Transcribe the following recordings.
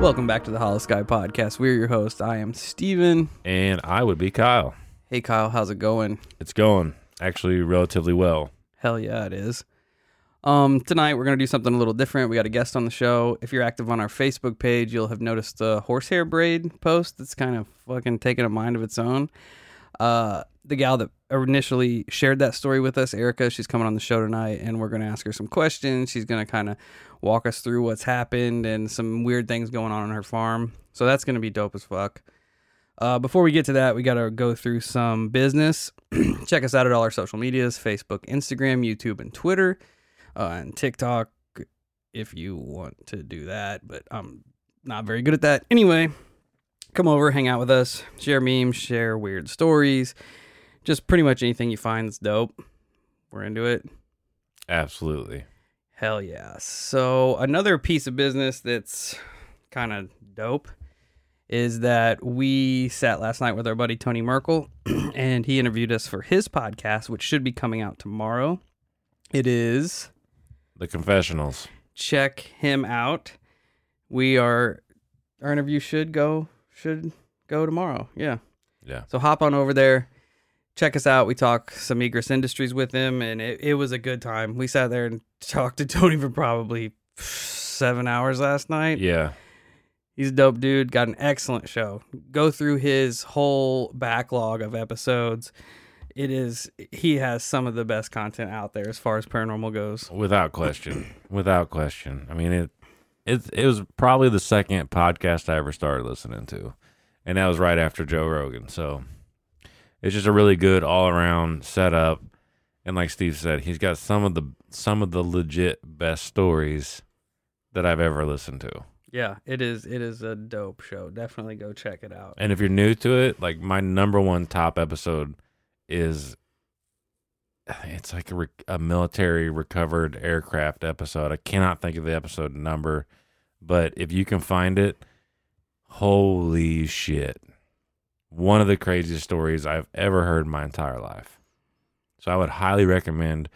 Welcome back to the Holosky Podcast. We're your host. I am Steven. And I would be Kyle. Hey, Kyle, how's it going? It's going actually relatively well. Hell yeah, it is. Um, tonight we're gonna do something a little different. We got a guest on the show. If you're active on our Facebook page, you'll have noticed the horsehair braid post that's kind of fucking taking a mind of its own. Uh, the gal that initially shared that story with us, Erica, she's coming on the show tonight, and we're gonna ask her some questions. She's gonna kind of walk us through what's happened and some weird things going on on her farm. So that's gonna be dope as fuck. Uh, before we get to that, we got to go through some business. Check us out at all our social medias Facebook, Instagram, YouTube, and Twitter, uh, and TikTok if you want to do that. But I'm not very good at that. Anyway, come over, hang out with us, share memes, share weird stories, just pretty much anything you find that's dope. We're into it. Absolutely. Hell yeah. So, another piece of business that's kind of dope is that we sat last night with our buddy Tony Merkel and he interviewed us for his podcast, which should be coming out tomorrow. It is The confessionals. check him out. We are our interview should go should go tomorrow. Yeah. Yeah. So hop on over there. Check us out. We talk some Egress Industries with him, and it, it was a good time. We sat there and talked to Tony for probably seven hours last night. Yeah. He's a dope dude. Got an excellent show. Go through his whole backlog of episodes. It is he has some of the best content out there as far as paranormal goes. Without question. Without question. I mean it it it was probably the second podcast I ever started listening to. And that was right after Joe Rogan. So it's just a really good all around setup. And like Steve said, he's got some of the some of the legit best stories that I've ever listened to. Yeah, it is. It is a dope show. Definitely go check it out. And if you're new to it, like my number one top episode is it's like a, re- a military recovered aircraft episode. I cannot think of the episode number, but if you can find it, holy shit. One of the craziest stories I've ever heard in my entire life. So I would highly recommend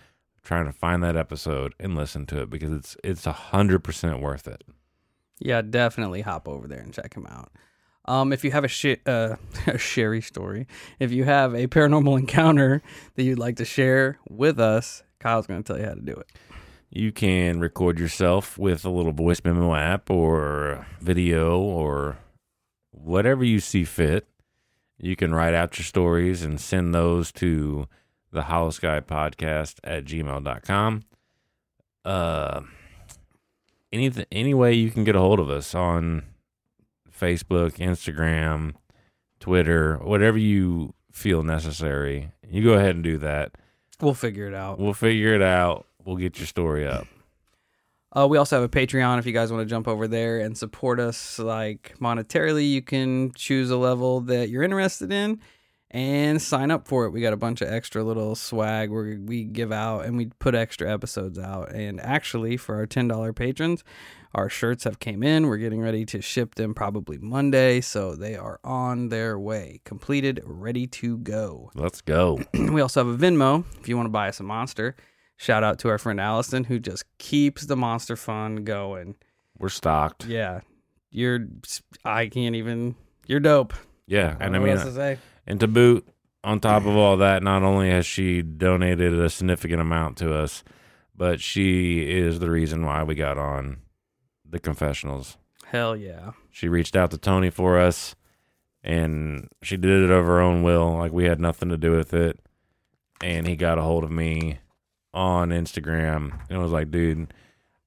trying to find that episode and listen to it because it's it's a hundred percent worth it. Yeah, definitely hop over there and check him out. Um, if you have a, sh- uh, a Sherry story, if you have a paranormal encounter that you'd like to share with us, Kyle's going to tell you how to do it. You can record yourself with a little voice memo app or video or whatever you see fit. You can write out your stories and send those to the Holosky Podcast at gmail.com. Uh, anything, any way you can get a hold of us on Facebook, Instagram, Twitter, whatever you feel necessary, you go ahead and do that. We'll figure it out. We'll figure it out. We'll get your story up. Uh, we also have a Patreon if you guys want to jump over there and support us like monetarily. You can choose a level that you're interested in. and sign up for it. We got a bunch of extra little swag where we give out and we put extra episodes out. And actually, for our $10 patrons, our shirts have came in. We're getting ready to ship them probably Monday, so they are on their way, completed, ready to go. Let's go. we also have a Venmo if you want to buy us a monster. Shout out to our friend Allison who just keeps the monster fun going. We're stocked. Yeah, you're. I can't even. You're dope. Yeah, I and I mean, to say. and to boot, on top of all that, not only has she donated a significant amount to us, but she is the reason why we got on the confessionals. Hell yeah. She reached out to Tony for us, and she did it of her own will. Like we had nothing to do with it. And he got a hold of me on Instagram and was like, "Dude,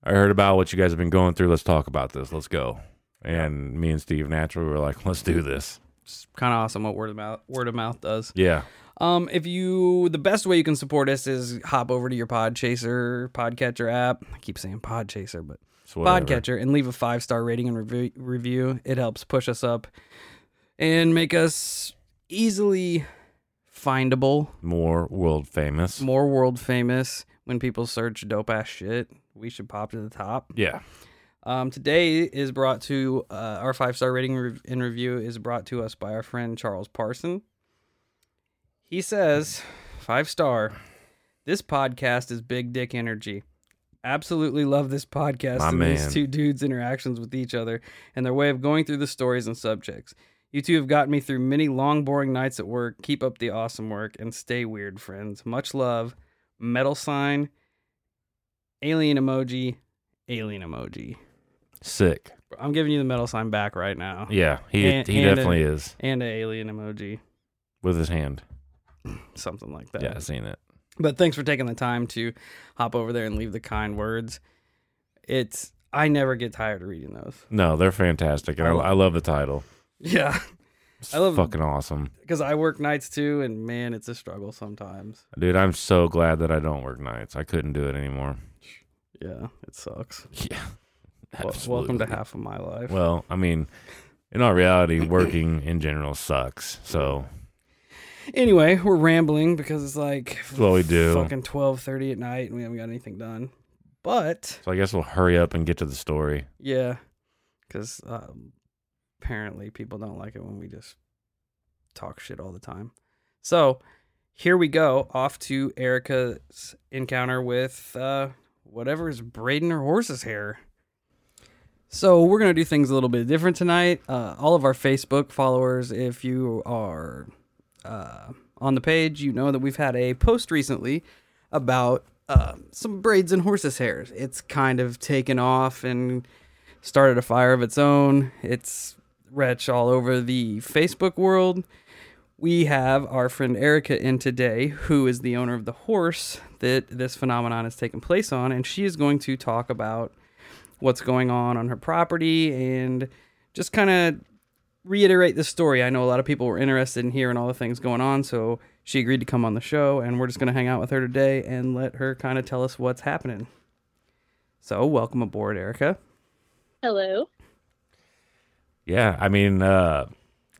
I heard about what you guys have been going through. Let's talk about this. Let's go." And me and Steve naturally were like, "Let's do this." It's kind of awesome what word of mouth word of mouth does. Yeah, Um, if you the best way you can support us is hop over to your Podchaser Podcatcher app. I keep saying Podchaser, but. Podcatcher and leave a five star rating and review, review. It helps push us up and make us easily findable, more world famous. more world famous. When people search dope ass shit, we should pop to the top. Yeah, Um, today is brought to uh, our five star rating and review is brought to us by our friend Charles Parson. He says, five star, this podcast is big dick energy. Absolutely love this podcast My and man. these two dudes' interactions with each other and their way of going through the stories and subjects. You two have gotten me through many long, boring nights at work. Keep up the awesome work and stay weird, friends. Much love. Metal sign, alien emoji, alien emoji. sick. I'm giving you the metal sign back right now. Yeah, he And- he and a- definitely is And an alien emoji. with his hand. Something like that. Yeah, I've seen it. But thanks for taking the time to hop over there and leave the kind words. It's I never get tired of reading those. No, they're fantastic, and I- I love the title. Yeah. It's I love- fucking awesome, Because I work nights too, and man, it's a struggle sometimes. dude. I'm so glad that I don't work nights. I couldn't do it anymore. Yeah, it sucks. Yeah, Wel- welcome to half of my life. Well, I mean, in all reality, working in general sucks. So anyway, we're rambling because it's like that's what we do. fucking twelve thirty at night, and we haven't got anything done. But So I guess we'll hurry up and get to the story. Yeah, because um, apparently people don't like it when we just talk shit all the time. So here we go, off to Erica's encounter with uh, whatever is braiding her horse's hair. So we're gonna do things a little bit different tonight. Uh, all of our Facebook followers, if you are uh, on the page, you know that we've had a post recently about uh, some braids and horses' hairs. It's kind of taken off and started a fire of its own. It's wretch all over the Facebook world. We have our friend Erica in today, who is the owner of the horse that this phenomenon has taken place on, and she is going to talk about what's going on on her property and just kind of reiterate the story. I know a lot of people were interested in hearing all the things going on, so she agreed to come on the show, and we're just going to hang out with her today and let her kind of tell us what's happening. So, welcome aboard, Erica. Hello. Yeah, I mean, uh,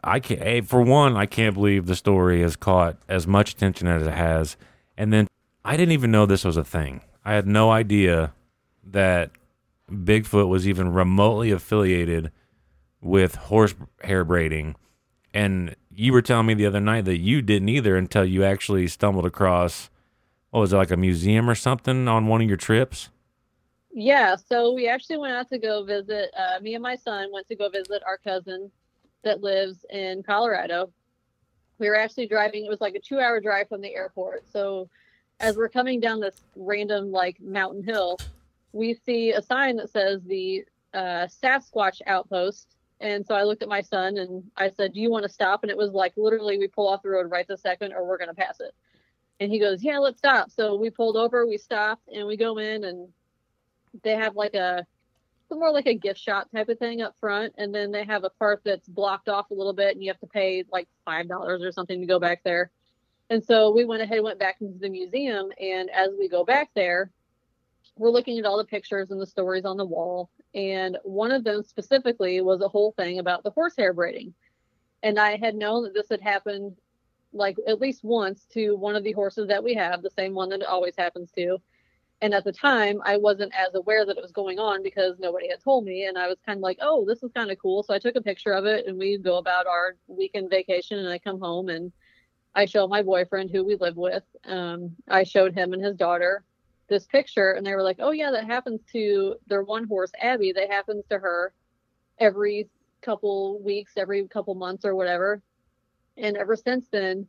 I can't. For one, I can't believe the story has caught as much attention as it has, and then I didn't even know this was a thing. I had no idea that Bigfoot was even remotely affiliated with horse hair braiding. And you were telling me the other night that you didn't either until you actually stumbled across, what was it, like a museum or something on one of your trips? Yeah, so we actually went out to go visit. Uh, me and my son went to go visit our cousin that lives in Colorado. We were actually driving. It was like a two-hour drive from the airport. So, as we're coming down this random like mountain hill, we see a sign that says the uh, Sasquatch Outpost. And so I looked at my son and I said, "Do you want to stop?" And it was like literally, we pull off the road right the second, or we're gonna pass it. And he goes, "Yeah, let's stop." So we pulled over, we stopped, and we go in and they have like a more like a gift shop type of thing up front and then they have a part that's blocked off a little bit and you have to pay like five dollars or something to go back there and so we went ahead and went back into the museum and as we go back there we're looking at all the pictures and the stories on the wall and one of them specifically was a whole thing about the horsehair braiding and i had known that this had happened like at least once to one of the horses that we have, the same one that it always happens to. And at the time, I wasn't as aware that it was going on because nobody had told me. And I was kind of like, oh, this is kind of cool. So I took a picture of it and we go about our weekend vacation. And I come home and I show my boyfriend who we live with. Um, I showed him and his daughter this picture and they were like, oh, yeah, that happens to their one horse, Abby. That happens to her every couple weeks, every couple months or whatever. And ever since then,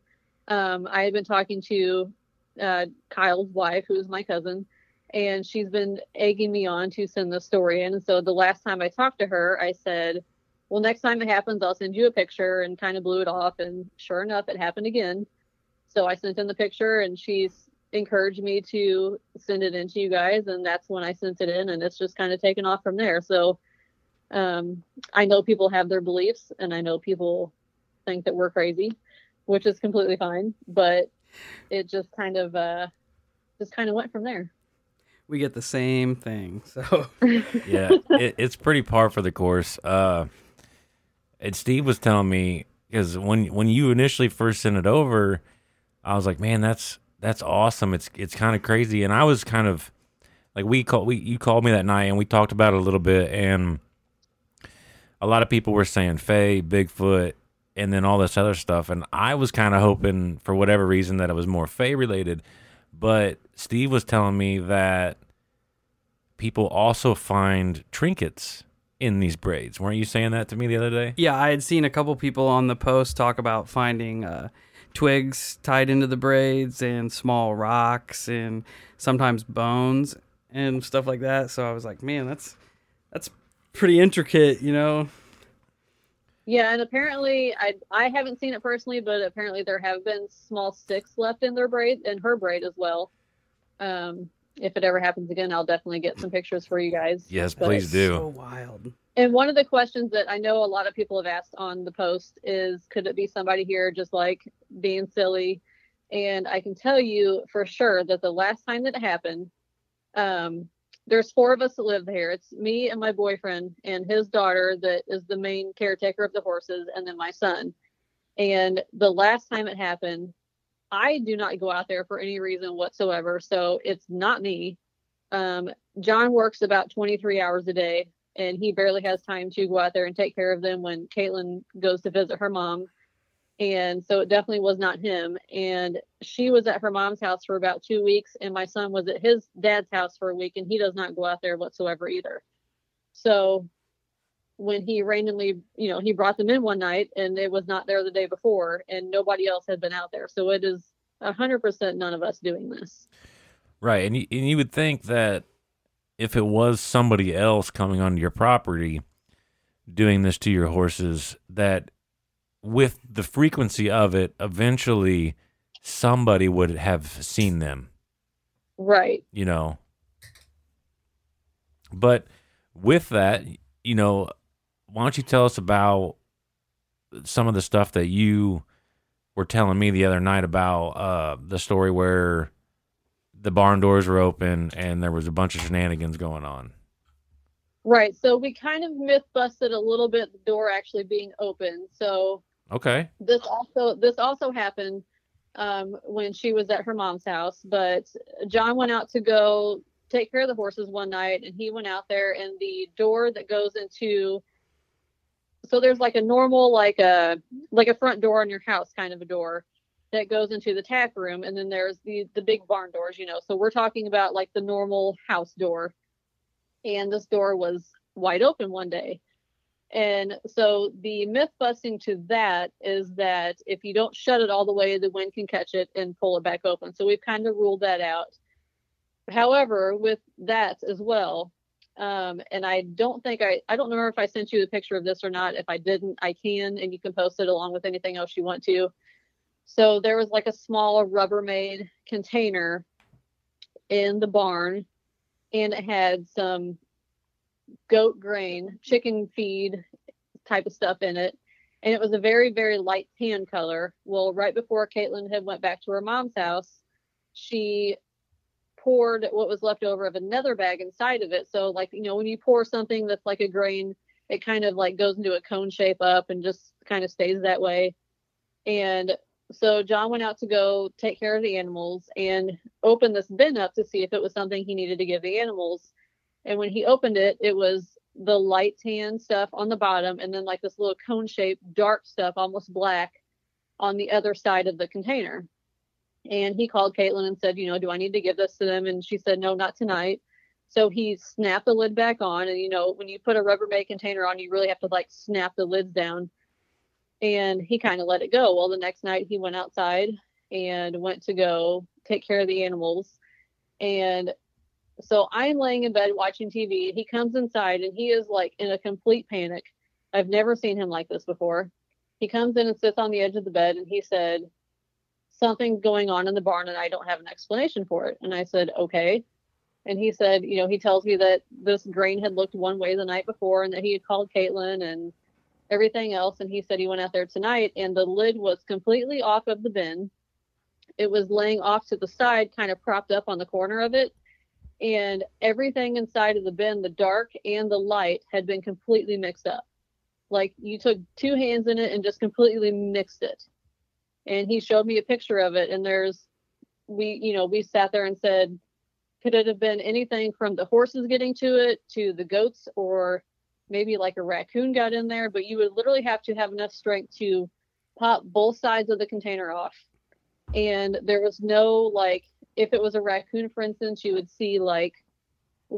um, I had been talking to uh, Kyle's wife, who's my cousin, and she's been egging me on to send the story in. So the last time I talked to her, I said, well, next time it happens, I'll send you a picture and kind of blew it off. And sure enough, it happened again. So I sent in the picture and she's encouraged me to send it in to you guys. And that's when I sent it in and it's just kind of taken off from there. So um, I know people have their beliefs and I know people think that we're crazy, which is completely fine. But it just kind of, uh, just kind of went from there we get the same thing. So yeah, it, it's pretty par for the course. Uh, and Steve was telling me because when when you initially first sent it over, I was like, man, that's that's awesome. It's it's kind of crazy, and I was kind of like we call we you called me that night and we talked about it a little bit, and a lot of people were saying Fae, Bigfoot, and then all this other stuff, and I was kind of hoping for whatever reason that it was more Fae related, but Steve was telling me that people also find trinkets in these braids. Weren't you saying that to me the other day? Yeah, I had seen a couple people on the post talk about finding uh, twigs tied into the braids and small rocks and sometimes bones and stuff like that. So I was like, man, that's that's pretty intricate, you know. Yeah, and apparently I I haven't seen it personally, but apparently there have been small sticks left in their braid in her braid as well. Um, if it ever happens again, I'll definitely get some pictures for you guys. Yes, but, please do. So wild. And one of the questions that I know a lot of people have asked on the post is could it be somebody here just like being silly? And I can tell you for sure that the last time that it happened, um, there's four of us that live here. It's me and my boyfriend and his daughter that is the main caretaker of the horses, and then my son. And the last time it happened, I do not go out there for any reason whatsoever. So it's not me. Um, John works about 23 hours a day and he barely has time to go out there and take care of them when Caitlin goes to visit her mom. And so it definitely was not him. And she was at her mom's house for about two weeks, and my son was at his dad's house for a week, and he does not go out there whatsoever either. So when he randomly, you know, he brought them in one night and it was not there the day before and nobody else had been out there. So it is a hundred percent none of us doing this. Right. And you, and you would think that if it was somebody else coming onto your property doing this to your horses, that with the frequency of it, eventually somebody would have seen them. Right. You know. But with that, you know, why don't you tell us about some of the stuff that you were telling me the other night about uh, the story where the barn doors were open and there was a bunch of shenanigans going on. Right. So we kind of myth busted a little bit the door actually being open. So okay. This also this also happened um, when she was at her mom's house, but John went out to go take care of the horses one night and he went out there and the door that goes into so there's like a normal like a like a front door on your house kind of a door that goes into the tack room and then there's the the big barn doors you know. So we're talking about like the normal house door. And this door was wide open one day and so the myth busting to that is that if you don't shut it all the way the wind can catch it and pull it back open so we've kind of ruled that out however with that as well um, and I don't think I, I don't remember if I sent you the picture of this or not. If I didn't, I can, and you can post it along with anything else you want to. So there was like a small Rubbermaid container in the barn, and it had some goat grain, chicken feed type of stuff in it. And it was a very, very light tan color. Well, right before Caitlin had went back to her mom's house, she poured what was left over of another bag inside of it. So like, you know, when you pour something that's like a grain, it kind of like goes into a cone shape up and just kind of stays that way. And so John went out to go take care of the animals and open this bin up to see if it was something he needed to give the animals. And when he opened it, it was the light tan stuff on the bottom and then like this little cone shaped dark stuff, almost black, on the other side of the container. And he called Caitlin and said, you know, do I need to give this to them? And she said, no, not tonight. So he snapped the lid back on. And, you know, when you put a Rubbermaid container on, you really have to like snap the lids down. And he kind of let it go. Well, the next night he went outside and went to go take care of the animals. And so I'm laying in bed watching TV. and He comes inside and he is like in a complete panic. I've never seen him like this before. He comes in and sits on the edge of the bed and he said, Something's going on in the barn and I don't have an explanation for it. And I said, Okay. And he said, You know, he tells me that this grain had looked one way the night before and that he had called Caitlin and everything else. And he said he went out there tonight and the lid was completely off of the bin. It was laying off to the side, kind of propped up on the corner of it and everything inside of the bin, the dark and the light, had been completely mixed up. Like you took two hands in it and just completely mixed it. And he showed me a picture of it, and there's, we, you know, we sat there and said, could it have been anything from the horses getting to it to the goats, or maybe like a raccoon got in there? But you would literally have to have enough strength to pop both sides of the container off. And there was no like if it was a raccoon, for instance, you would see like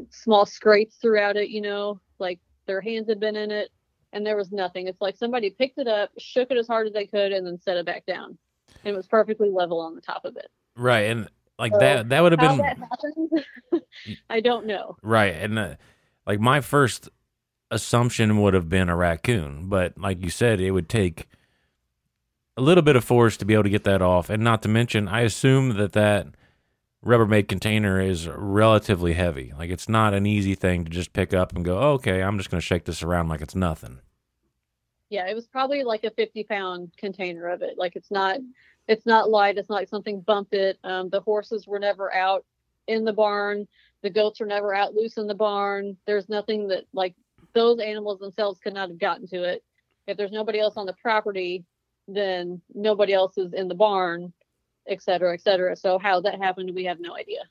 small scrapes throughout it, you know, like their hands had been in it and there was nothing. It's like somebody picked it up, shook it as hard as they could, and then set it back down. And it was perfectly level on the top of it. Right. And like so that, that would have been. That happened, I don't know. Right. And uh, like my first assumption would have been a raccoon, but like you said, it would take a little bit of force to be able to get that off. And not to mention, I assume that that Rubbermaid container is relatively heavy. Like it's not an easy thing to just pick up and go, oh, okay, I'm just going to shake this around like it's nothing. Yeah, it was probably like a 50 pound container of it. Like it's not, it's not light. It's not like something bumped it. Um, the horses were never out in the barn. The goats were never out loose in the barn. There's nothing that like those animals themselves could not have gotten to it. If there's nobody else on the property, then nobody else is in the barn et cetera, et cetera. So how that happened, we have no idea.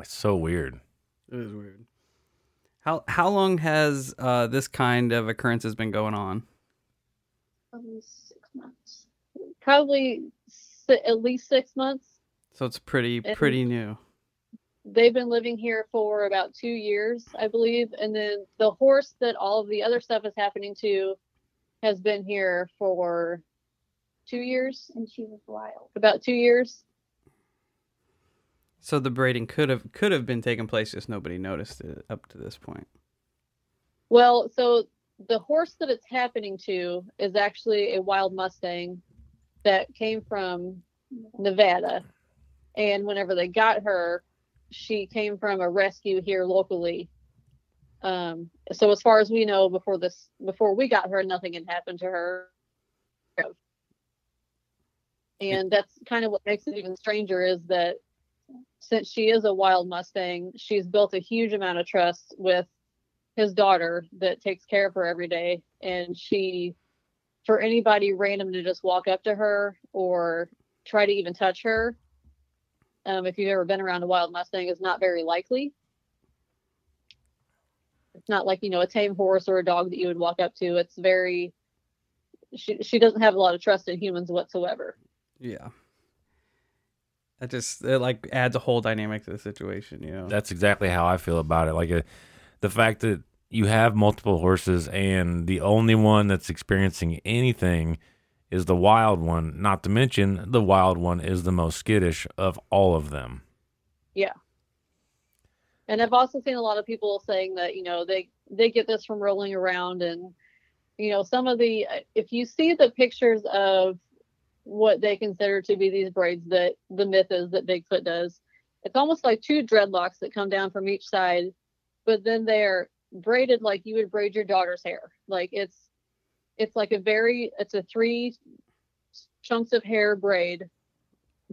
It's so weird. It is weird. How how long has uh, this kind of occurrences been going on? Probably six months. Probably si- at least six months. So it's pretty pretty new. They've been living here for about two years, I believe, and then the horse that all of the other stuff is happening to has been here for two years, and she was wild. About two years. So the braiding could have could have been taking place, just nobody noticed it up to this point. Well, so the horse that it's happening to is actually a wild Mustang that came from Nevada. And whenever they got her, she came from a rescue here locally. Um, so as far as we know, before this, before we got her, nothing had happened to her and that's kind of what makes it even stranger is that since she is a wild mustang she's built a huge amount of trust with his daughter that takes care of her every day. And she for anybody random to just walk up to her or try to even touch her um, if you've ever been around a wild mustang is not very likely. It's not like you know a tame horse or a dog that you would walk up to. It's very she, she doesn't have a lot of trust in humans whatsoever yeah. That just it like adds a whole dynamic to the situation, you know. That's exactly how I feel about it. Like a, uh, the fact that you have multiple horses and the only one that's experiencing anything is the wild one, not to mention the wild one is the most skittish of all of them. Yeah. And I've also seen a lot of people saying that, you know, they they get this from rolling around and you know, some of the if you see the pictures of what they consider to be these braids that the myth is that Bigfoot does. It's almost like two dreadlocks that come down from each side, but then they're braided like you would braid your daughter's hair. Like it's it's like a very it's a three chunks of hair braid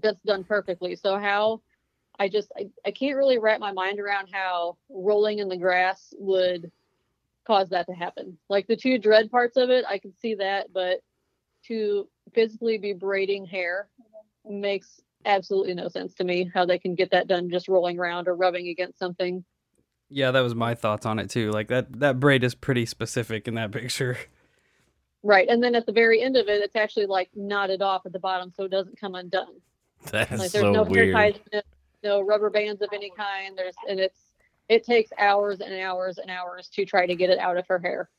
that's done perfectly. So how I just I, I can't really wrap my mind around how rolling in the grass would cause that to happen. Like the two dread parts of it, I can see that, but to physically be braiding hair makes absolutely no sense to me. How they can get that done just rolling around or rubbing against something. Yeah, that was my thoughts on it too. Like that that braid is pretty specific in that picture. Right, and then at the very end of it, it's actually like knotted off at the bottom, so it doesn't come undone. That's Like there's so no weird. ties, no rubber bands of any kind. There's and it's it takes hours and hours and hours to try to get it out of her hair.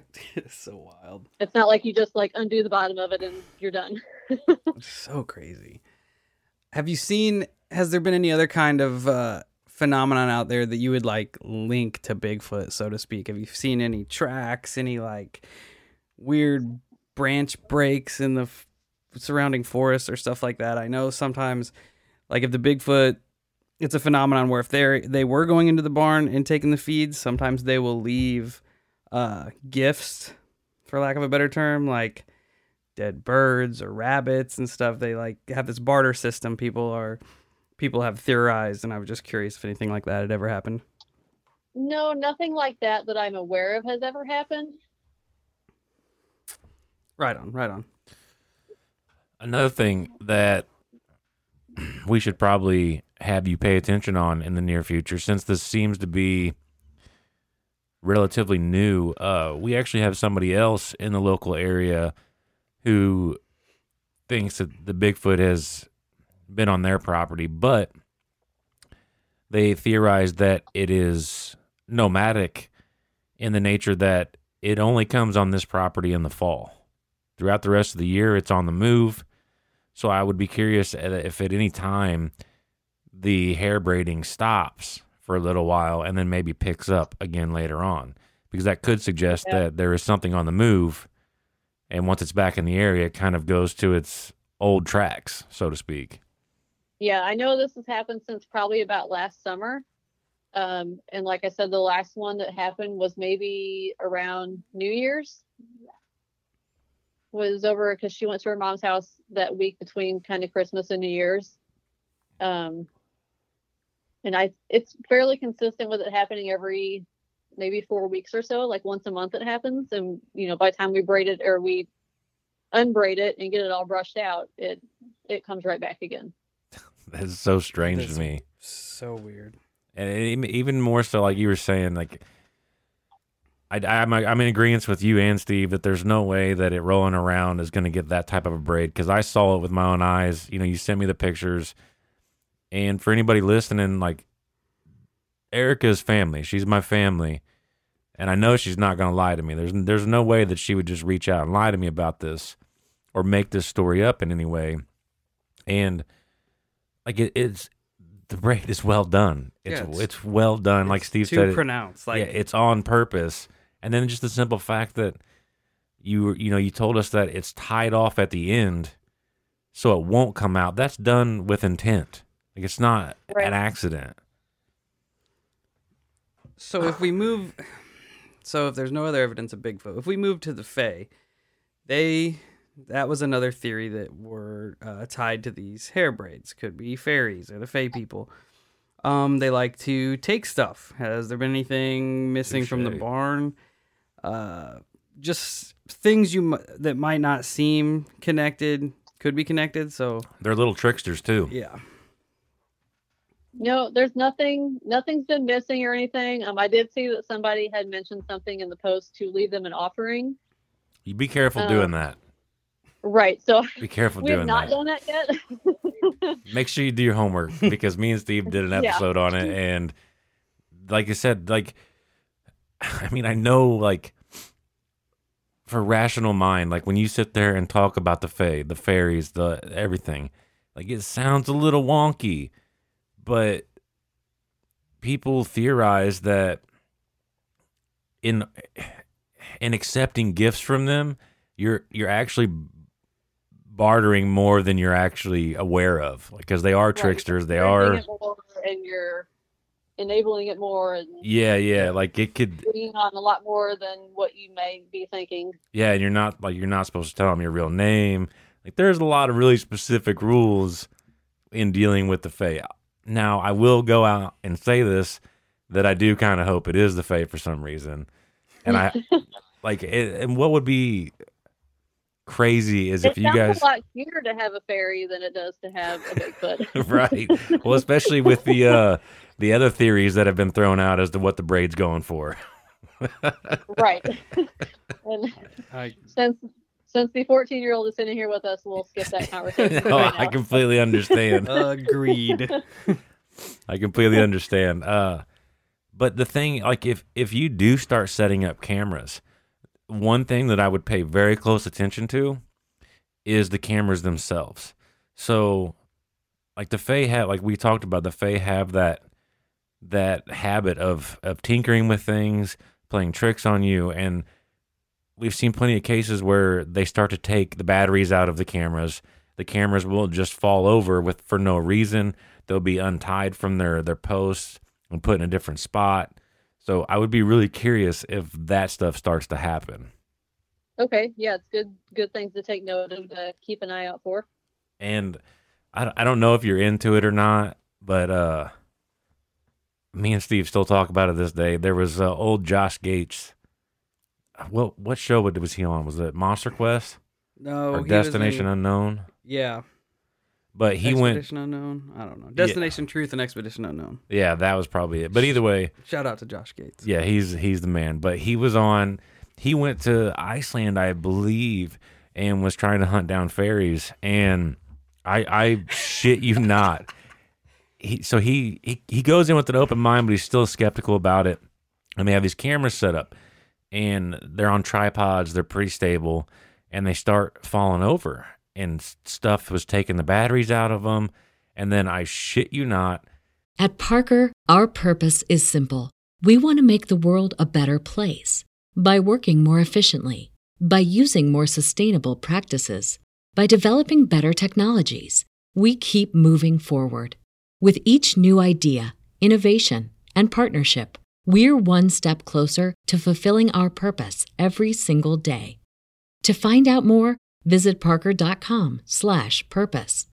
it's so wild. It's not like you just like undo the bottom of it and you're done. So crazy. Have you seen has there been any other kind of uh phenomenon out there that you would like link to Bigfoot, so to speak? Have you seen any tracks, any like weird branch breaks in the f- surrounding forest or stuff like that? I know sometimes like if the Bigfoot it's a phenomenon where if they're they were going into the barn and taking the feeds, sometimes they will leave uh gifts for lack of a better term, like dead birds or rabbits and stuff. They like have this barter system. People are people have theorized, and I was just curious if anything like that had ever happened. No, nothing like that that I'm aware of has ever happened. Right on, right on. Another thing that we should probably have you pay attention on in the near future, since this seems to be relatively new, uh, we actually have somebody else in the local area who thinks that the Bigfoot has been on their property, but they theorize that it is nomadic in the nature that it only comes on this property in the fall. Throughout the rest of the year, it's on the move. So I would be curious if at any time the hair braiding stops for a little while and then maybe picks up again later on, because that could suggest Yeah. that there is something on the move. And once it's back in the area, it kind of goes to its old tracks, so to speak. Yeah, I know this has happened since probably about last summer. Um, and like I said, the last one that happened was maybe around New Year's. Was over because she went to her mom's house that week between kind of Christmas and New Year's. Um, and I, it's fairly consistent with it happening every maybe four weeks or so, like once a month it happens. And you know, by the time we braid it or we unbraid it and get it all brushed out, it it comes right back again. That's so strange That's- to me. So weird. and it- even more so like you were saying like I, I'm, I'm in agreement with you and Steve that there's no way that it rolling around is going to get that type of a braid because I saw it with my own eyes. You know, you sent me the pictures, and for anybody listening, like Erica's family, she's my family, and I know she's not going to lie to me. There's there's no way that she would just reach out and lie to me about this or make this story up in any way, and like it, it's the braid is well done. It's Yeah, it's, it's- well done. like Steve Too said, pronounced. Like yeah, it's on purpose. And then just the simple fact that you you know you told us that it's tied off at the end, so it won't come out. That's done with intent. Like it's not Right. an accident. So if we move, so if there's no other evidence of Bigfoot, if we move to the Fae, they that was another theory that were uh, tied to these hair braids. Could be fairies or the Fae people. Um, they like to take stuff. Has there been anything missing from the barn? Uh, just things you m- that might not seem connected could be connected. So They're little tricksters too. yeah, No, there's nothing. Nothing's been missing or anything. Um, I did see that somebody had mentioned something in the post to leave them an offering. You be careful Uh, doing that. Right. So Be careful doing that. we have doing not done that yet. Make sure you do your homework because me and Steve did an Yeah. episode on it, and like I said, like I mean, I know like for rational mind, like when you sit there and talk about the fae, the fairies, the everything, like it sounds a little wonky, but people theorize that in in accepting gifts from them, you're you're actually bartering more than you're actually aware of. Because they are tricksters. They are doing it more and you're enabling it more and yeah yeah like it could leaning on a lot more than what you may be thinking. yeah and you're not like you're not supposed to tell them your real name. Like there's a lot of really specific rules in dealing with the fae now i will go out and say this that i do kind of hope it is the fae for some reason and i like it, and what would be crazy is It if you sounds guys a lot cuter to have a fairy than it does to have a Bigfoot. right. Well, especially with the uh the other theories that have been thrown out as to what the braid's going for. right. and I, since since the 14 year old is sitting here with us, we'll skip that conversation. No, right I completely understand. agreed. I completely understand. Uh, but the thing, like, if if you do start setting up cameras, one thing that I would pay very close attention to is the cameras themselves. So, like the Fae have, like we talked about, the Fae have that that habit of of tinkering with things, playing tricks on you, and we've seen plenty of cases where they start to take the batteries out of the cameras. The cameras will just fall over with for no reason. They'll be untied from their their posts and put in a different spot. So I would be really curious if that stuff starts to happen. Okay, yeah, it's good good things to take note of to keep an eye out for. And I, I don't know if you're into it or not, but uh, me and Steve still talk about it this day. There was uh, old Josh Gates. What what show was he on? Was it Monster Quest No, or Destination in- Unknown? Yeah, But he went. Expedition Unknown. I don't know. Destination Truth and Expedition Unknown. Yeah, that was probably it. But either way, Shout out to Josh Gates. Yeah, he's he's the man. But he was on. He went to Iceland, I believe, and was trying to hunt down fairies. And I I shit you not. He so he, he he goes in with an open mind, but he's still skeptical about it. And they have these cameras set up, and they're on tripods. They're pretty stable, and they start falling over, and stuff was taking the batteries out of them. And then I shit you not, At Parker, our purpose is simple. We want to make the world a better place by working more efficiently, by using more sustainable practices, by developing better technologies. We keep moving forward. With each new idea, innovation, and partnership, we're one step closer to fulfilling our purpose every single day. To find out more, visit parker.com/purpose.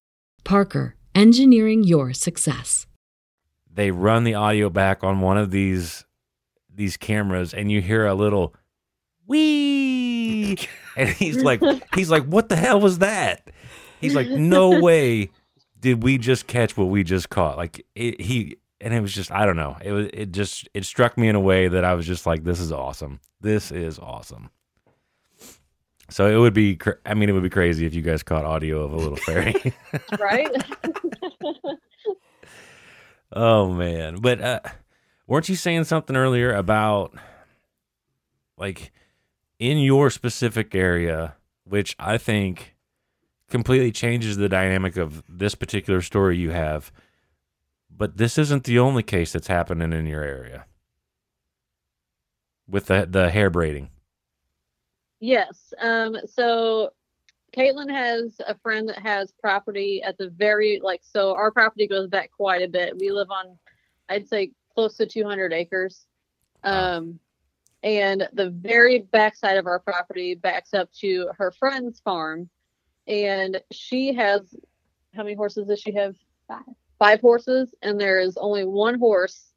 Parker, engineering your success. they run the audio back on one of these these cameras and you hear a little wee and he's like he's like what the hell was that he's like no way did we just catch what we just caught like it, he and it was just i don't know it was it just it struck me in a way that i was just like this is awesome this is awesome so it would be cr- i mean it would be crazy if you guys caught audio of a little fairy right? Oh man, but uh, weren't you saying something earlier about like in your specific area, which I think completely changes the dynamic of this particular story you have. But this isn't the only case that's happening in your area with the the hair braiding. yes. Um. So, Caitlin has a friend that has property at the very like. So our property goes back quite a bit. We live on, I'd say, close to 200 acres. Um, and the very backside of our property backs up to her friend's farm, and she has how many horses does she have? Five. Five horses, and there is only one horse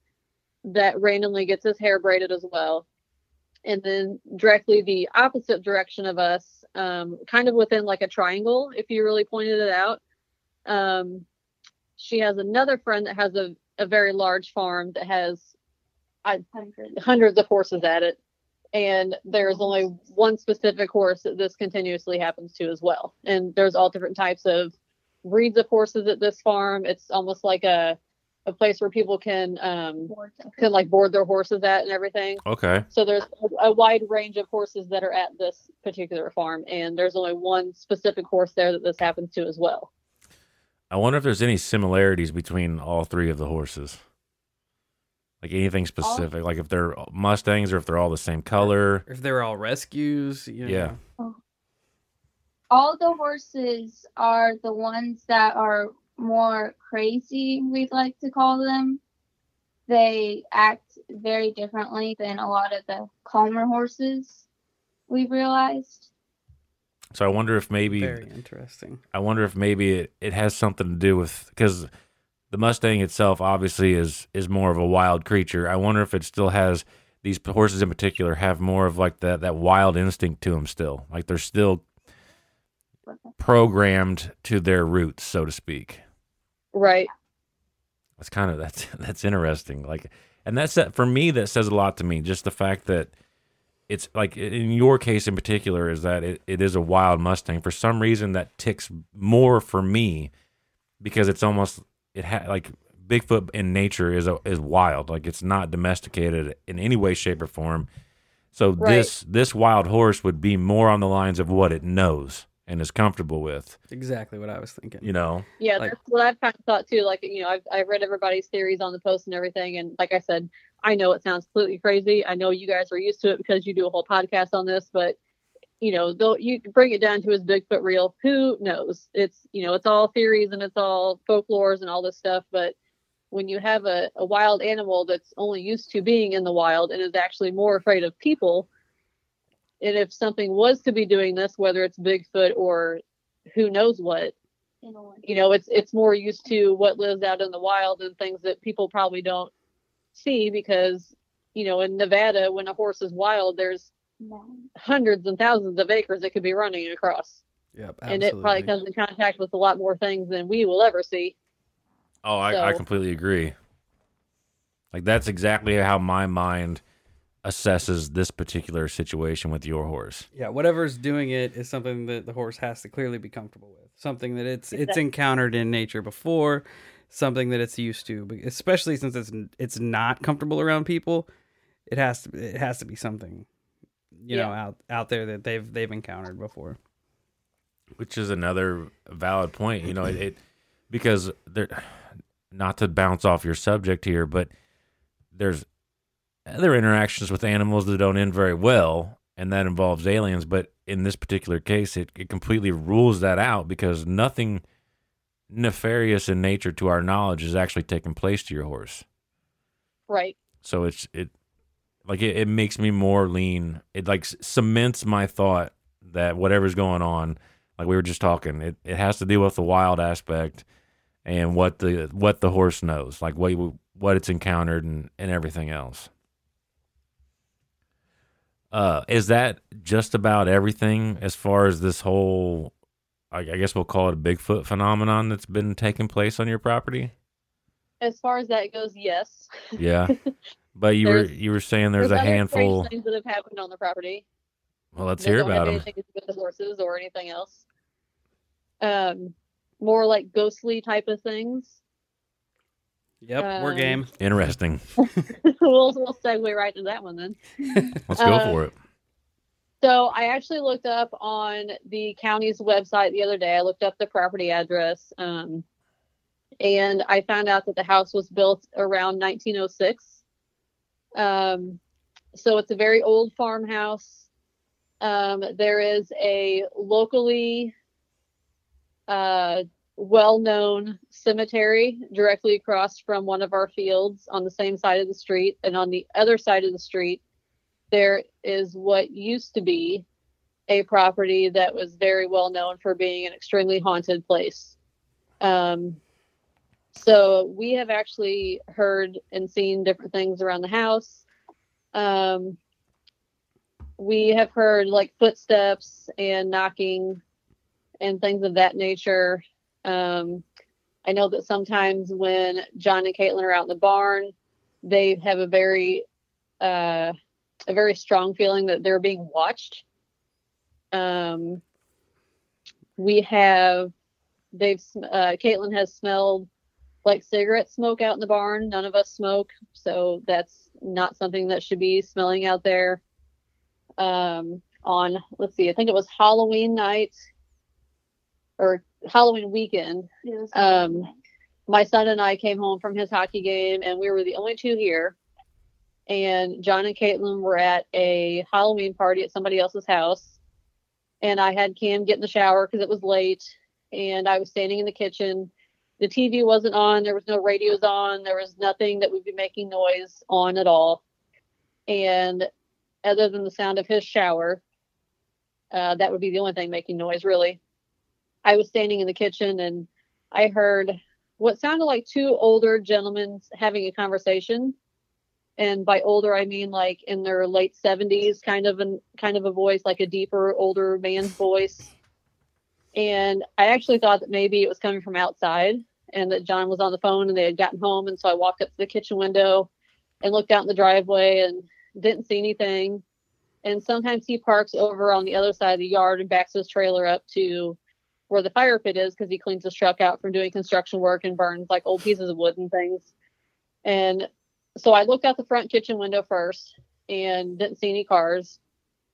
that randomly gets his hair braided as well. And then directly the opposite direction of us, um, kind of within like a triangle, if you really pointed it out, um, she has another friend that has a, a very large farm that has I, Hundred. hundreds of horses at it. And there's only one specific horse that this continuously happens to as well. And there's all different types of breeds of horses at this farm. It's almost like a a place where people can um can like board their horses at and everything. Okay. So there's a, a wide range of horses that are at this particular farm, and there's only one specific horse there that this happens to as well. I wonder if there's any similarities between all three of the horses. Like anything specific, like if they're Mustangs or if they're all the same color. If they're all rescues, you know. Yeah. All the horses are the ones that are more crazy, we'd like to call them. They act very differently than a lot of the calmer horses we've realized. So I wonder if maybe Very interesting. I wonder if maybe it, it has something to do with because the Mustang itself obviously is is more of a wild creature. I wonder if it still has these horses in particular have more of like that that wild instinct to them still. Like they're still with them. Programmed to their roots, so to speak. Right. That's kind of that's that's interesting. Like, and that's that for me. That says a lot to me. Just the fact that it's like in your case in particular is that it, it is a wild Mustang. For some reason, that ticks more for me because it's almost it had like Bigfoot in nature is a, is wild. Like it's not domesticated in any way, shape, or form. So Right. this this wild horse would be more on the lines of what it knows and is comfortable with. Exactly what I was thinking. You know, Yeah, Like- that's what I've kind of thought too. Like, you know, I've, I've read everybody's theories on the post and everything. And like I said, I know it sounds completely crazy. I know you guys are used to it because you do a whole podcast on this, but you know, though you bring it down to his Bigfoot real, who knows? It's, you know, it's all theories and it's all folklores and all this stuff. But when you have a, a wild animal that's only used to being in the wild and is actually more afraid of people, and if something was to be doing this, whether it's Bigfoot or who knows what, in a way. you know it's it's more used to what lives out in the wild and things that people probably don't see because you know in nevada when a horse is wild there's No. hundreds and thousands of acres it could be running across Yep. and it probably comes in contact with a lot more things than we will ever see Oh, I, I completely agree. Like that's exactly how my mind assesses this particular situation with your horse. Yeah, whatever's doing it is something that the horse has to clearly be comfortable with. Something that it's it's encountered in nature before, something that it's used to. Especially since it's it's not comfortable around people, it has to it has to be something, you know, out out there that they've they've encountered before. Which is another valid point, you know, it, it because there not to bounce off your subject here, but there's other interactions with animals that don't end very well, and that involves aliens. But in this particular case, it, it completely rules that out because nothing nefarious in nature, to our knowledge, is actually taking place to your horse. right So it's it like it, it makes me more lean. It like cements my thought that whatever's going on, like we were just talking, it, it has to do with the wild aspect and what the what the horse knows, like what what it's encountered and and everything else. Uh, is that just about everything as far as this whole? I, guess we'll call it a Bigfoot phenomenon that's been taking place on your property. as far as that goes yes Yeah, but you were you were saying there's, a handful. things that have happened on the property Well, let's hear about them. anything with the horses or anything else um more like ghostly type of things Yep, we're Um, game. Interesting. we'll, we'll segue right to that one then Let's go uh, for it. So I actually looked up on the county's website the other day. I looked up the property address, um, and I found out that the house was built around 1906. Um, so it's a very old farmhouse. Um, there is a locally uh, well-known cemetery directly across from one of our fields on the same side of the street, and on the other side of the street there is what used to be a property that was very well known for being an extremely haunted place. Um, so we have actually heard and seen different things around the house. Um, we have heard like footsteps and knocking and things of that nature. Um, I know that sometimes when John and Caitlin are out in the barn, they have a very uh, a very strong feeling that they're being watched. Um, we have they've uh, Caitlin has smelled like cigarette smoke out in the barn. None of us smoke, so that's not something that should be smelling out there. Um, on let's see, I think it was Halloween night or Halloween weekend was Um, my son and I came home from his hockey game, and we were the only two here. And John and Caitlin were at a Halloween party at somebody else's house. And I had Cam get in the shower because it was late. And I was standing in the kitchen. The TV wasn't on. There was no radios on. There was nothing that would be making noise on at all. And other than the sound of his shower, uh, that would be the only thing making noise, really. I was standing in the kitchen and I heard what sounded like two older gentlemen having a conversation. And by older, I mean like in their late seventies, kind of an kind of a voice, like a deeper, older man's voice. And I actually thought that maybe it was coming from outside and that John was on the phone and they had gotten home. And so I walked up to the kitchen window and looked out in the driveway and didn't see anything. And sometimes he parks over on the other side of the yard and backs his trailer up to where the fire pit is because he cleans his truck out from doing construction work and burns like old pieces of wood and things. And so I looked out the front kitchen window first and didn't see any cars.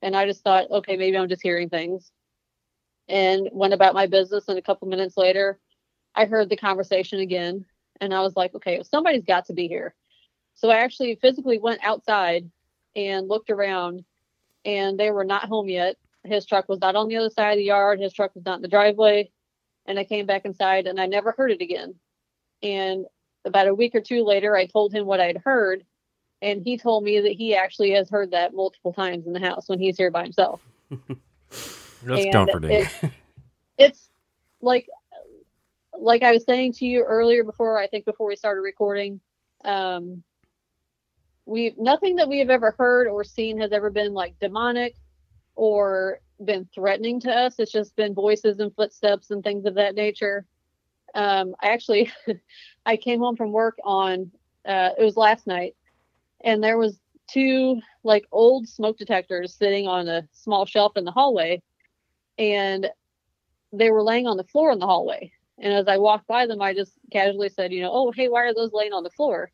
And I just thought, okay, maybe I'm just hearing things. And went about my business. And a couple minutes later, I heard the conversation again. And I was like, okay, somebody's got to be here. So I actually physically went outside and looked around, and they were not home yet. His truck was not on the other side of the yard. His truck was not in the driveway. And I came back inside and I never heard it again. And about a week or two later, I told him what I'd heard. And he told me that he actually has heard that multiple times in the house when he's here by himself. That's And comforting. it- it's like like I was saying to you earlier before I think before we started recording, um we nothing that we have ever heard or seen has ever been like demonic or been threatening to us. It's just been voices and footsteps and things of that nature. Um I actually I came home from work on uh it was last night and there was two like old smoke detectors sitting on a small shelf in the hallway and they were laying on the floor in the hallway. And as I walked by them, I just casually said, you know, oh, hey, why are those laying on the floor?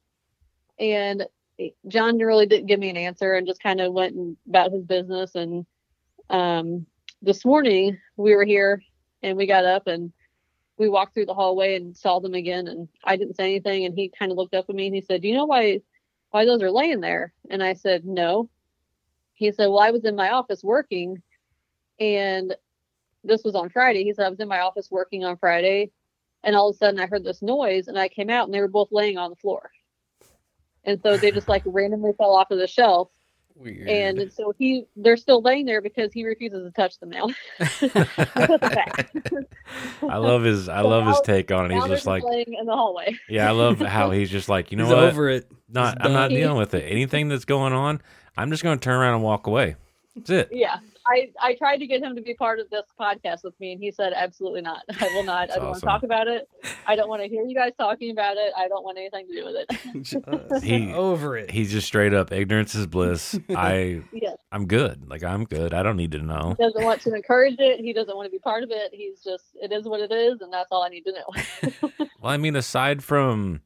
And John really didn't give me an answer and just kind of went about his business. And um, this morning we were here and we got up and we walked through the hallway and saw them again. And I didn't say anything. And he kind of looked up at me and he said, do you know why why those are laying there? And I said, no. He said, well, I was in my office working and this was on Friday. He said I was in my office working on Friday, and all of a sudden I heard this noise, and I came out, and they were both laying on the floor. And so they just like randomly fell off of the shelf, Weird. and so he they're still laying there because he refuses to touch them now. I love his I So love his take on it. He's just like, laying in the hallway. yeah, I love how he's just like, you know He's what? over it. Not He's I'm not dealing with it. Anything that's going on, I'm just going to turn around and walk away. That's it. Yeah. I, I tried to get him to be part of this podcast with me, and he said, absolutely not. I will not. That's I don't want to talk about it. I don't want to hear you guys talking about it. I don't want anything to do with it. Just He- over it. He's just straight up ignorance is bliss. I yes. I'm good. Like I'm good. I don't need to know. He doesn't want to encourage it. He doesn't want to be part of it. He's just, it is what it is, and that's all I need to know. Well, I mean, aside from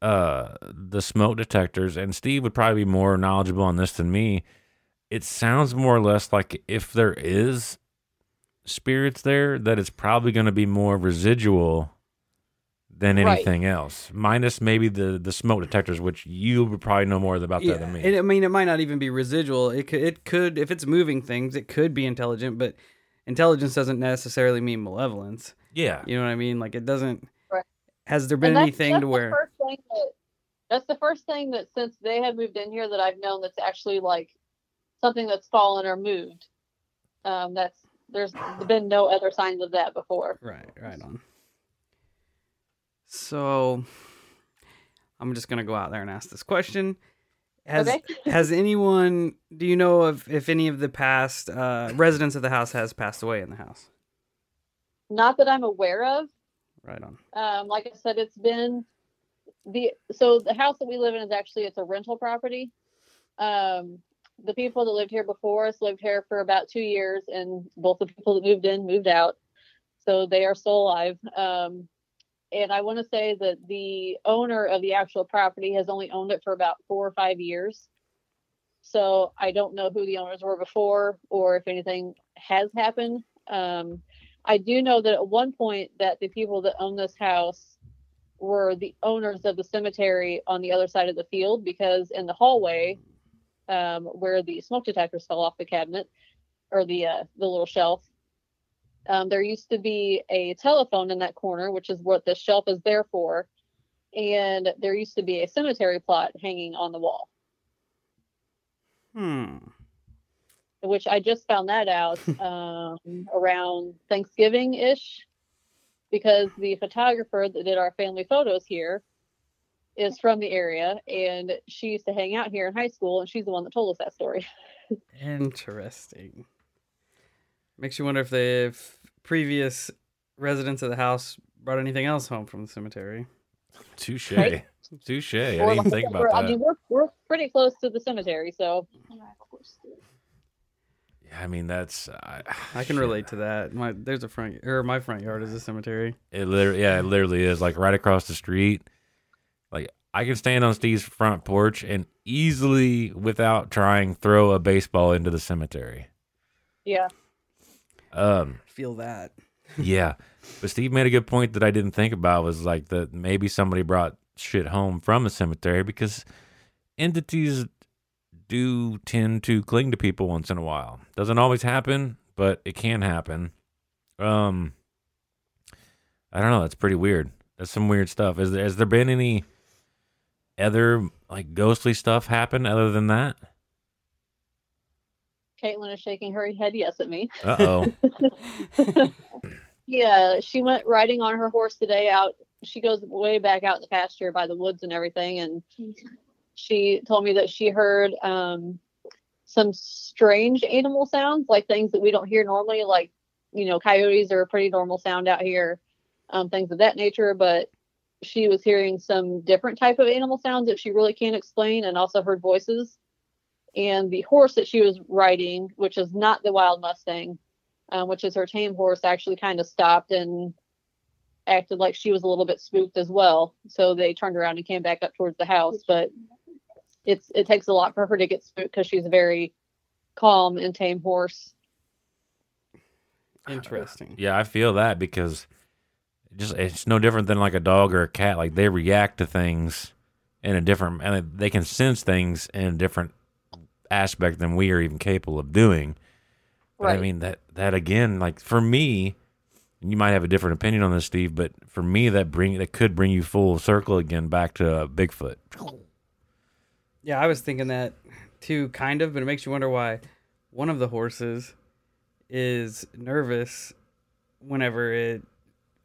uh the smoke detectors, and Steve would probably be more knowledgeable on this than me. It sounds more or less like if there is spirits there, that it's probably going to be more residual than Right. anything else, minus maybe the the smoke detectors, which you would probably know more about that than me. And I mean, it might not even be residual. It could, it could, if it's moving things, it could be intelligent, but intelligence doesn't necessarily mean malevolence. yeah, You know what I mean? Like it doesn't. Right. Has there been that's- anything that's to where? that, that's the first thing that since they have moved in here that I've known that's actually like something that's fallen or moved. Um, that's there's been no other signs of that before. Right, right on. So, I'm just gonna go out there and ask this question. Has Okay. has anyone? Do you know of if any of the past uh, residents of the house has passed away in the house? Not that I'm aware of. Right on. Um, like I said, it's been the so the house that we live in is actually it's a rental property. Um, the people that lived here before us lived here for about two years, and both the people that moved in moved out, so they are still alive. Um, and I want to say that the owner of the actual property has only owned it for about four or five years. So I don't know who the owners were before, or if anything has happened. Um, I do know that at one point that the people that own this house were the owners of the cemetery on the other side of the field because in the hallway um, where the smoke detectors fell off the cabinet or the uh, the little shelf. Um, there used to be a telephone in that corner which is what the shelf is there for. And there used to be a cemetery plot hanging on the wall. Hmm. which I just found that out um, around Thanksgiving ish, because the photographer that did our family photos here is from the area, and she used to hang out here in high school, and she's the one that told us that story. Interesting. Makes you wonder if they've previous residents of the house brought anything else home from the cemetery. Touche. Right. Touche. I didn't like think we're- about I mean, we're we're pretty close to the cemetery, so Yeah, I mean, that's. I, I can shit. relate to that. My there's a front or my front yard is a cemetery. It literally, yeah, it literally is like right across the street. Like I can stand on Steve's front porch and easily, without trying, throw a baseball into the cemetery. yeah. Um, Feel that. yeah, but Steve made a good point that I didn't think about was like that maybe somebody brought shit home from the cemetery because entities do tend to cling to people once in a while. Doesn't always happen, but it can happen. Um, I don't know. That's pretty weird. That's some weird stuff. Is there, has there been any other like ghostly stuff happen other than that? Caitlin is shaking her head yes at me. Uh oh. Yeah, she went riding on her horse today out. She goes way back out in the pasture by the woods and everything, and she told me that she heard um, some strange animal sounds, like things that we don't hear normally, like you know, coyotes are a pretty normal sound out here, um, things of that nature. But she was hearing some different type of animal sounds that she really can't explain, and also heard voices. And the horse that she was riding, which is not the wild Mustang, um, which is her tame horse, actually kind of stopped and acted like she was a little bit spooked as well. So they turned around and came back up towards the house. But it's it takes a lot for her to get spooked because she's a very calm and tame horse. Interesting. Yeah, I feel that because it just it's no different than like a dog or a cat. Like they react to things in a different, and they can sense things in a different aspect than we are even capable of doing. But I mean that that again, like for me, and you might have a different opinion on this, Steve, but for me, that bring that could bring you full circle again back to uh, Bigfoot. Yeah, I was thinking that too, kind of, but it makes you wonder why one of the horses is nervous whenever it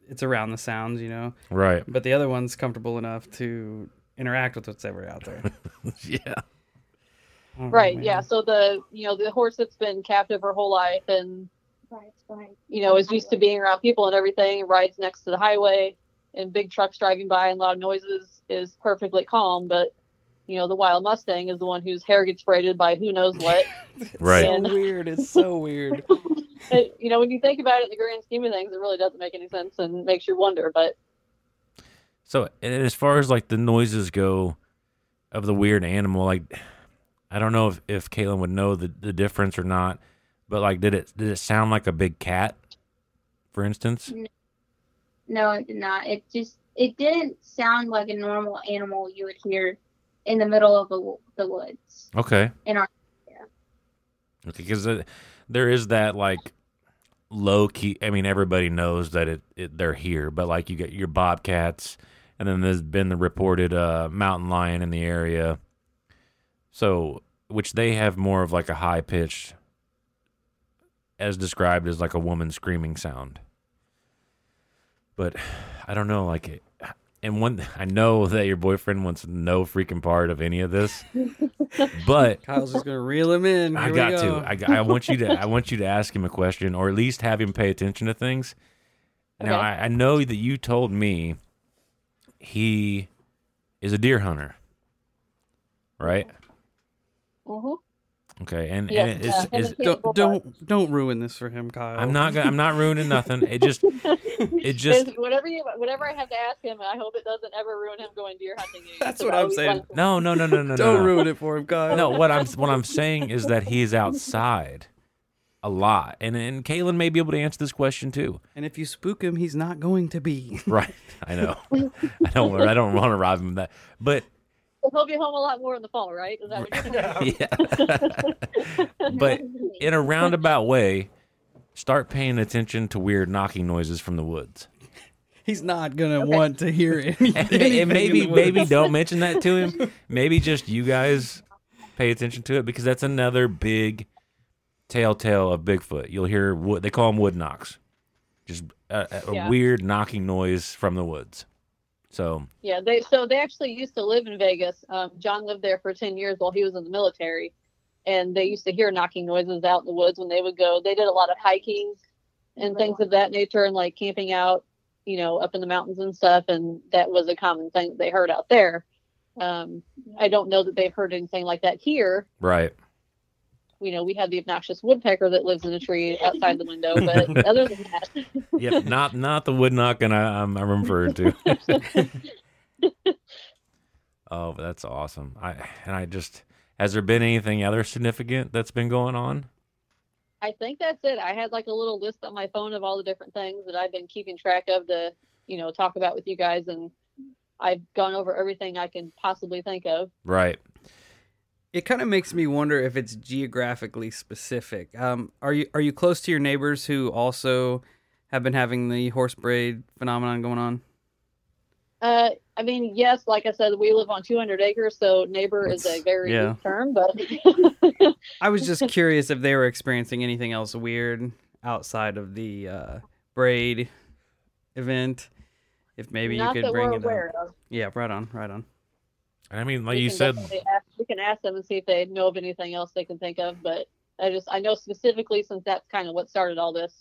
it's around the sounds, you know, Right. but the other one's comfortable enough to interact with what's ever out there. yeah. Oh, I Right. man. Yeah. So the you know the horse that's been captive her whole life and Right, right. you know is used to being around people and everything, rides next to the highway and big trucks driving by and loud noises is perfectly calm, but you know the wild Mustang is the one whose hair gets braided by who knows what. Right. So weird. It's so weird. it, you know, when you think about it in the grand scheme of things, it really doesn't make any sense and makes you wonder. But So and as far as like the noises go of the weird animal, like I don't know if, if Caitlin would know the, the difference or not, but like did it did it sound like a big cat, for instance? No, it did not. It just it didn't sound like a normal animal you would hear in the middle of the, the woods Okay. in our yeah. Okay, because uh, there is that like low key. I mean, everybody knows that it, it they're here, but like you get your bobcats, and then there's been the reported uh, mountain lion in the area. So, which they have more of like a high pitched, as described as like a woman screaming sound. But I don't know, like it. And one, I know that your boyfriend wants no freaking part of any of this, but Kyle's just gonna reel him in. I Here we got go. to. I, I want you to. I want you to ask him a question, or at least have him pay attention to things. Now, I, I know that you told me he is a deer hunter, right? Mhm. Okay, and, Yes, and yeah, it's, him it's, and Kate don't don't don't ruin this for him, Kyle. I'm not. Gonna, I'm not ruining nothing. It just. It just. And whatever you, whatever I have to ask him, I hope it doesn't ever ruin him going deer hunting. again, That's 'cause what I I'm saying. No, no, no, no, no, Don't no. ruin it for him, Kyle. No, what I'm what I'm saying is that he's outside a lot, and and Kaylin may be able to answer this question too. And if you spook him, he's not going to be. Right. I know. I don't. I don't want to rob him of that. But He'll be home a lot more in the fall, right? Is that what you're saying? yeah. but in a roundabout way, start paying attention to weird knocking noises from the woods. He's not gonna want to hear any, And, anything and maybe in the maybe woods. don't mention that to him. Maybe just you guys pay attention to it because that's another big telltale of Bigfoot. You'll hear wood. They call them wood knocks. Just a, a, a Yeah. weird knocking noise from the woods. So Yeah, they so they actually used to live in Vegas. Um, John lived there for ten years while he was in the military, and they used to hear knocking noises out in the woods when they would go. They did a lot of hiking and things of that nature, and like camping out, you know, up in the mountains and stuff. And that was a common thing they heard out there. Um, I don't know that they've heard anything like that here. Right. You know, we have the obnoxious woodpecker that lives in a tree outside the window, but other than that, Yep. not not the wood knocking I, I'm, I'm referring to. oh, that's awesome. I and I just has there been anything other significant that's been going on? I think that's it. I had like a little list on my phone of all the different things that I've been keeping track of to, you know, talk about with you guys, and I've gone over everything I can possibly think of. Right. It kind of makes me wonder if it's geographically specific. Um, are you are you close to your neighbors who also have been having the horse braid phenomenon going on? Uh, I mean, yes, like I said, we live on 200 acres, so neighbor is a very yeah. loose term, but I was just curious if they were experiencing anything else weird outside of the uh, braid event. If maybe not you could bring it aware up. of. Yeah, right on, right on. I mean, like We you said, ask, we can ask them and see if they know of anything else they can think of. But I just I know specifically since that's kind of what started all this.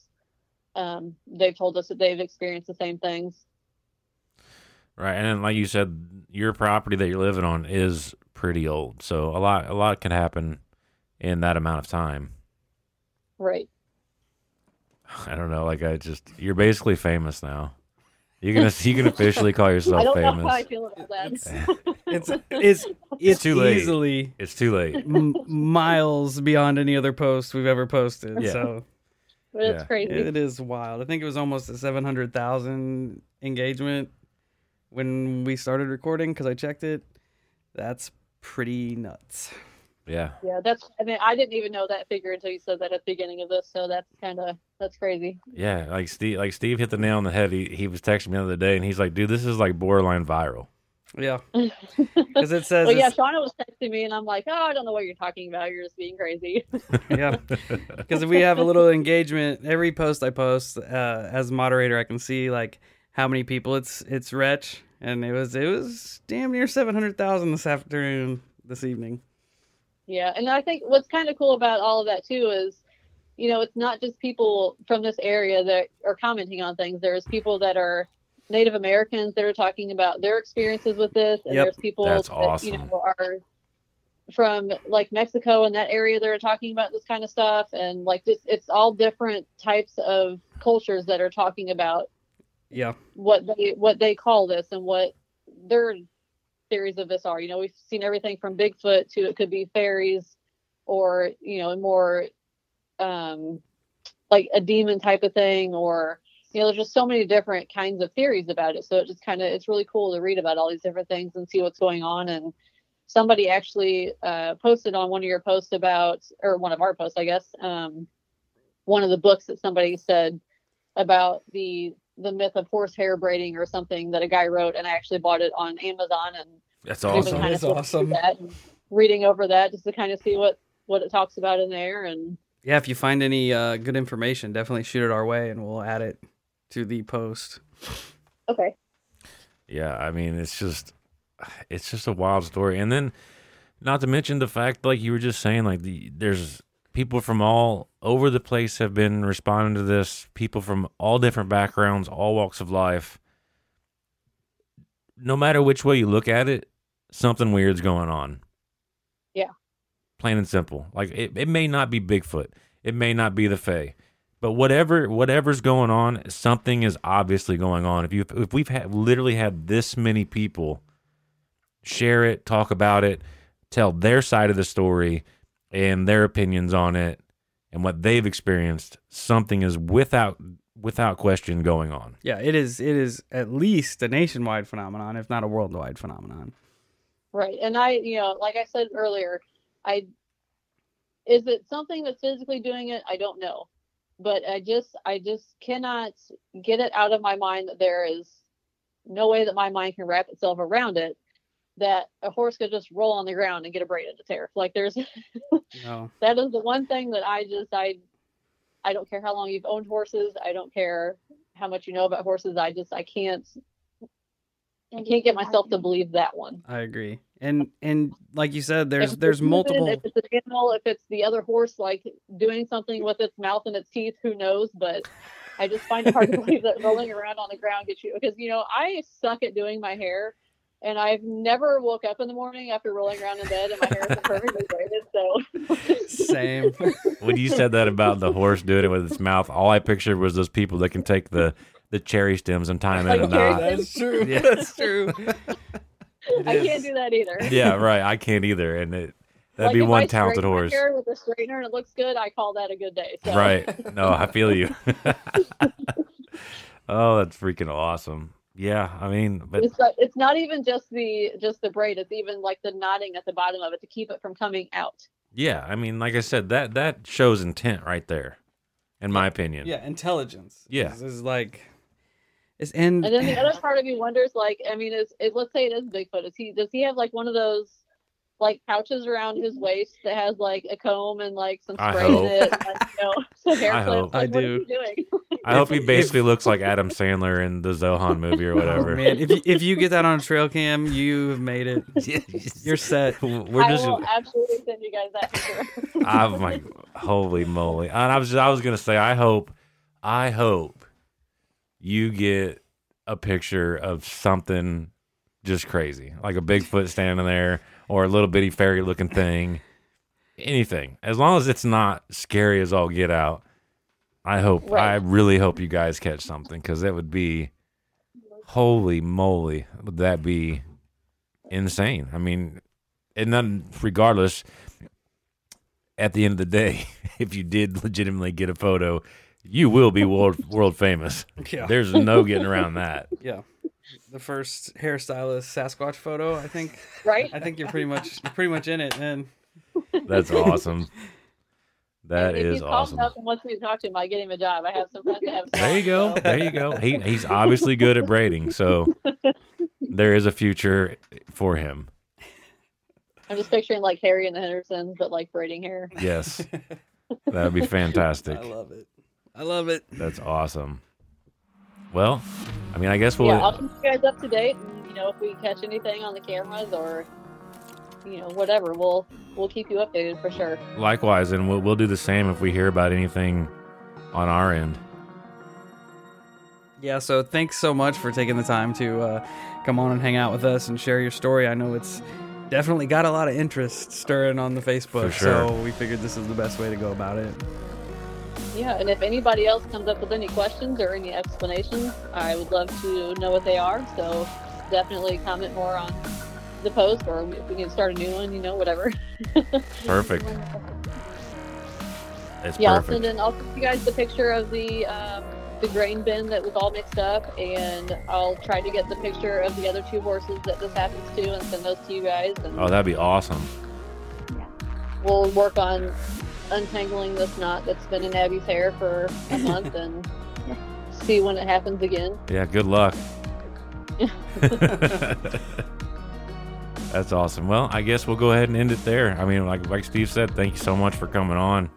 Um, they've told us that they've experienced the same things. right, and then like you said, your property that you're living on is pretty old, so a lot a lot can happen in that amount of time. Right. I don't know. Like I just, you're basically famous now. You can you can officially call yourself I yourself don't know how I famous. feel about that. It's it's it's too late. easily It's too late. m- miles beyond any other post we've ever posted. Yeah. So but it's Yeah. crazy. it is wild. I think it was almost a seven hundred thousand engagement when we started recording because I checked it. That's pretty nuts. Yeah. Yeah, that's. I mean, I didn't even know that figure until you said that at the beginning of this. So that's kind of that's crazy. Yeah, like Steve, like Steve hit the nail on the head. He he was texting me the other day, and he's like, "Dude, this is like borderline viral." Yeah, because it says Well, yeah, it's- Shauna was texting me, and I'm like, oh, I don't know what you're talking about. You're just being crazy. yeah. because if we have a little engagement every post i post uh, as moderator i can see like how many people it's it's retch and it was it was damn near 700000 this afternoon this evening Yeah, and I think what's kind of cool about all of that too is, you know, it's not just people from this area that are commenting on things. There's people that are Native Americans that are talking about their experiences with this, and Yep, there's people that you know are from like Mexico and that area that are talking about this kind of stuff, and like this, it's all different types of cultures that are talking about yeah what they what they call this and what their theories of this are. You know, we've seen everything from Bigfoot to it could be fairies or, you know, more um like a demon type of thing or you know, there's just so many different kinds of theories about it. So it just kind of it's really cool to read about all these different things and see what's going on and somebody actually uh, posted on one of your posts about or one of our posts, I guess, um, one of the books that somebody said about the the myth of horsehair braiding or something that a guy wrote and I actually bought it on Amazon and That's awesome. That's awesome. that reading over that just to kind of see what what it talks about in there and yeah if you find any uh, good information definitely shoot it our way and we'll add it to the post okay Yeah, I mean, it's just, it's just a wild story. And then, not to mention the fact, like you were just saying, like the there's people from all over the place have been responding to this. People from all different backgrounds, all walks of life. No matter which way you look at it, something weird's going on. Yeah. Plain and simple. Like it, it may not be Bigfoot. It may not be the Fae. But whatever whatever's going on, something is obviously going on. If you if we've had literally had this many people share it, talk about it, tell their side of the story and their opinions on it and what they've experienced, something is without without question going on. yeah it is it is at least a nationwide phenomenon if not a worldwide phenomenon. Right and I you know like I said earlier I is it something that's physically doing it? I don't know. But I just I just cannot get it out of my mind that there is no way that my mind can wrap itself around it that a horse could just roll on the ground and get a braided tear like there's no that is the one thing that I just I I don't care how long you've owned horses. I don't care how much you know about horses. I just I can't I can't get myself to believe that one. i agree and and like you said there's there's multiple If it's an animal, if it's the other horse like doing something with its mouth and its teeth, who knows? But I just find it hard to believe that rolling around on the ground gets you because you know I suck at doing my hair, and I've never woke up in the morning after rolling around in bed and my hair is perfectly braided. So Same. when you said that about the horse doing it with its mouth, all I pictured was those people that can take the the cherry stems and tie them in a knot. That's true. Yeah. That's true. I can't do that either. Yeah, right. I can't either, and it that'd Like, be if one I talented straighten my horse. hair with a straightener and it looks good, I call that a good day. So. Right. No, I feel you. oh, that's freaking awesome. Yeah, I mean, but It's like, it's not even just the just the braid. It's even like the knotting at the bottom of it to keep it from coming out. yeah, I mean, like I said, that that shows intent right there, in my opinion. Yeah, intelligence. Yeah. This is like it's and, And then the other part of me wonders, like, I mean, is, is let's say it is Bigfoot. Is he does he have like one of those like pouches around his waist that has like a comb and like some spray in it, and, like, you know, some hair I clips? hope. Like, I what do. is he doing? I hope he If- basically looks like Adam Sandler in the Zohan movie or oh, whatever. Oh, man, if you, if you get that on a trail cam, you have made it. You're set. We're I just will absolutely send you guys that picture. I'm like, holy moly! And I was I was gonna say, I hope, I hope you get a picture of something just crazy, like a Bigfoot standing there, or a little bitty fairy looking thing, anything. As long as it's not scary as all get out. I hope. Right. I really hope you guys catch something because that would be, holy moly, would that be insane? I mean, and then regardless, at the end of the day, if you did legitimately get a photo, you will be world world famous. Yeah. There's no getting around that. Yeah. The first hairstylist Sasquatch photo, I think. right? I think you're pretty much you're pretty much in it, man. That's awesome. That And if is he's calm awesome. enough and wants me to talk to him, I get him a job. I have some friends that have. There you go. There you go. He he's obviously good at braiding, so there is a future for him. I'm just picturing like Harry and the Hendersons, but like braiding hair. Yes. That would be fantastic. I love it. I love it. That's awesome. Well, I mean, I guess we'll yeah, I'll keep you guys up to date. And, you know, if we catch anything on the cameras or, you know, whatever, we'll we'll keep you updated for sure. likewise, and we'll we'll do the same if we hear about anything on our end. Yeah, so thanks so much for taking the time to uh, come on and hang out with us and share your story. I know it's definitely got a lot of interest stirring on the Facebook, For sure. so we figured this is the best way to go about it. Yeah, and if anybody else comes up with any questions or any explanations, I would love to know what they are. So definitely comment more on the post, or if we can start a new one, you know, whatever. Perfect. It's Yeah, I'll send in. I'll send you guys the picture of the um, the grain bin that was all mixed up, and I'll try to get the picture of the other two horses that this happens to, and send those to you guys. And Oh, that'd be awesome. we'll work on untangling this knot that's been in Abby's hair for a month, and see when it happens again. Yeah, good luck. That's awesome. Well, I guess we'll go ahead and end it there. I mean, like like Steve said, thank you so much for coming on.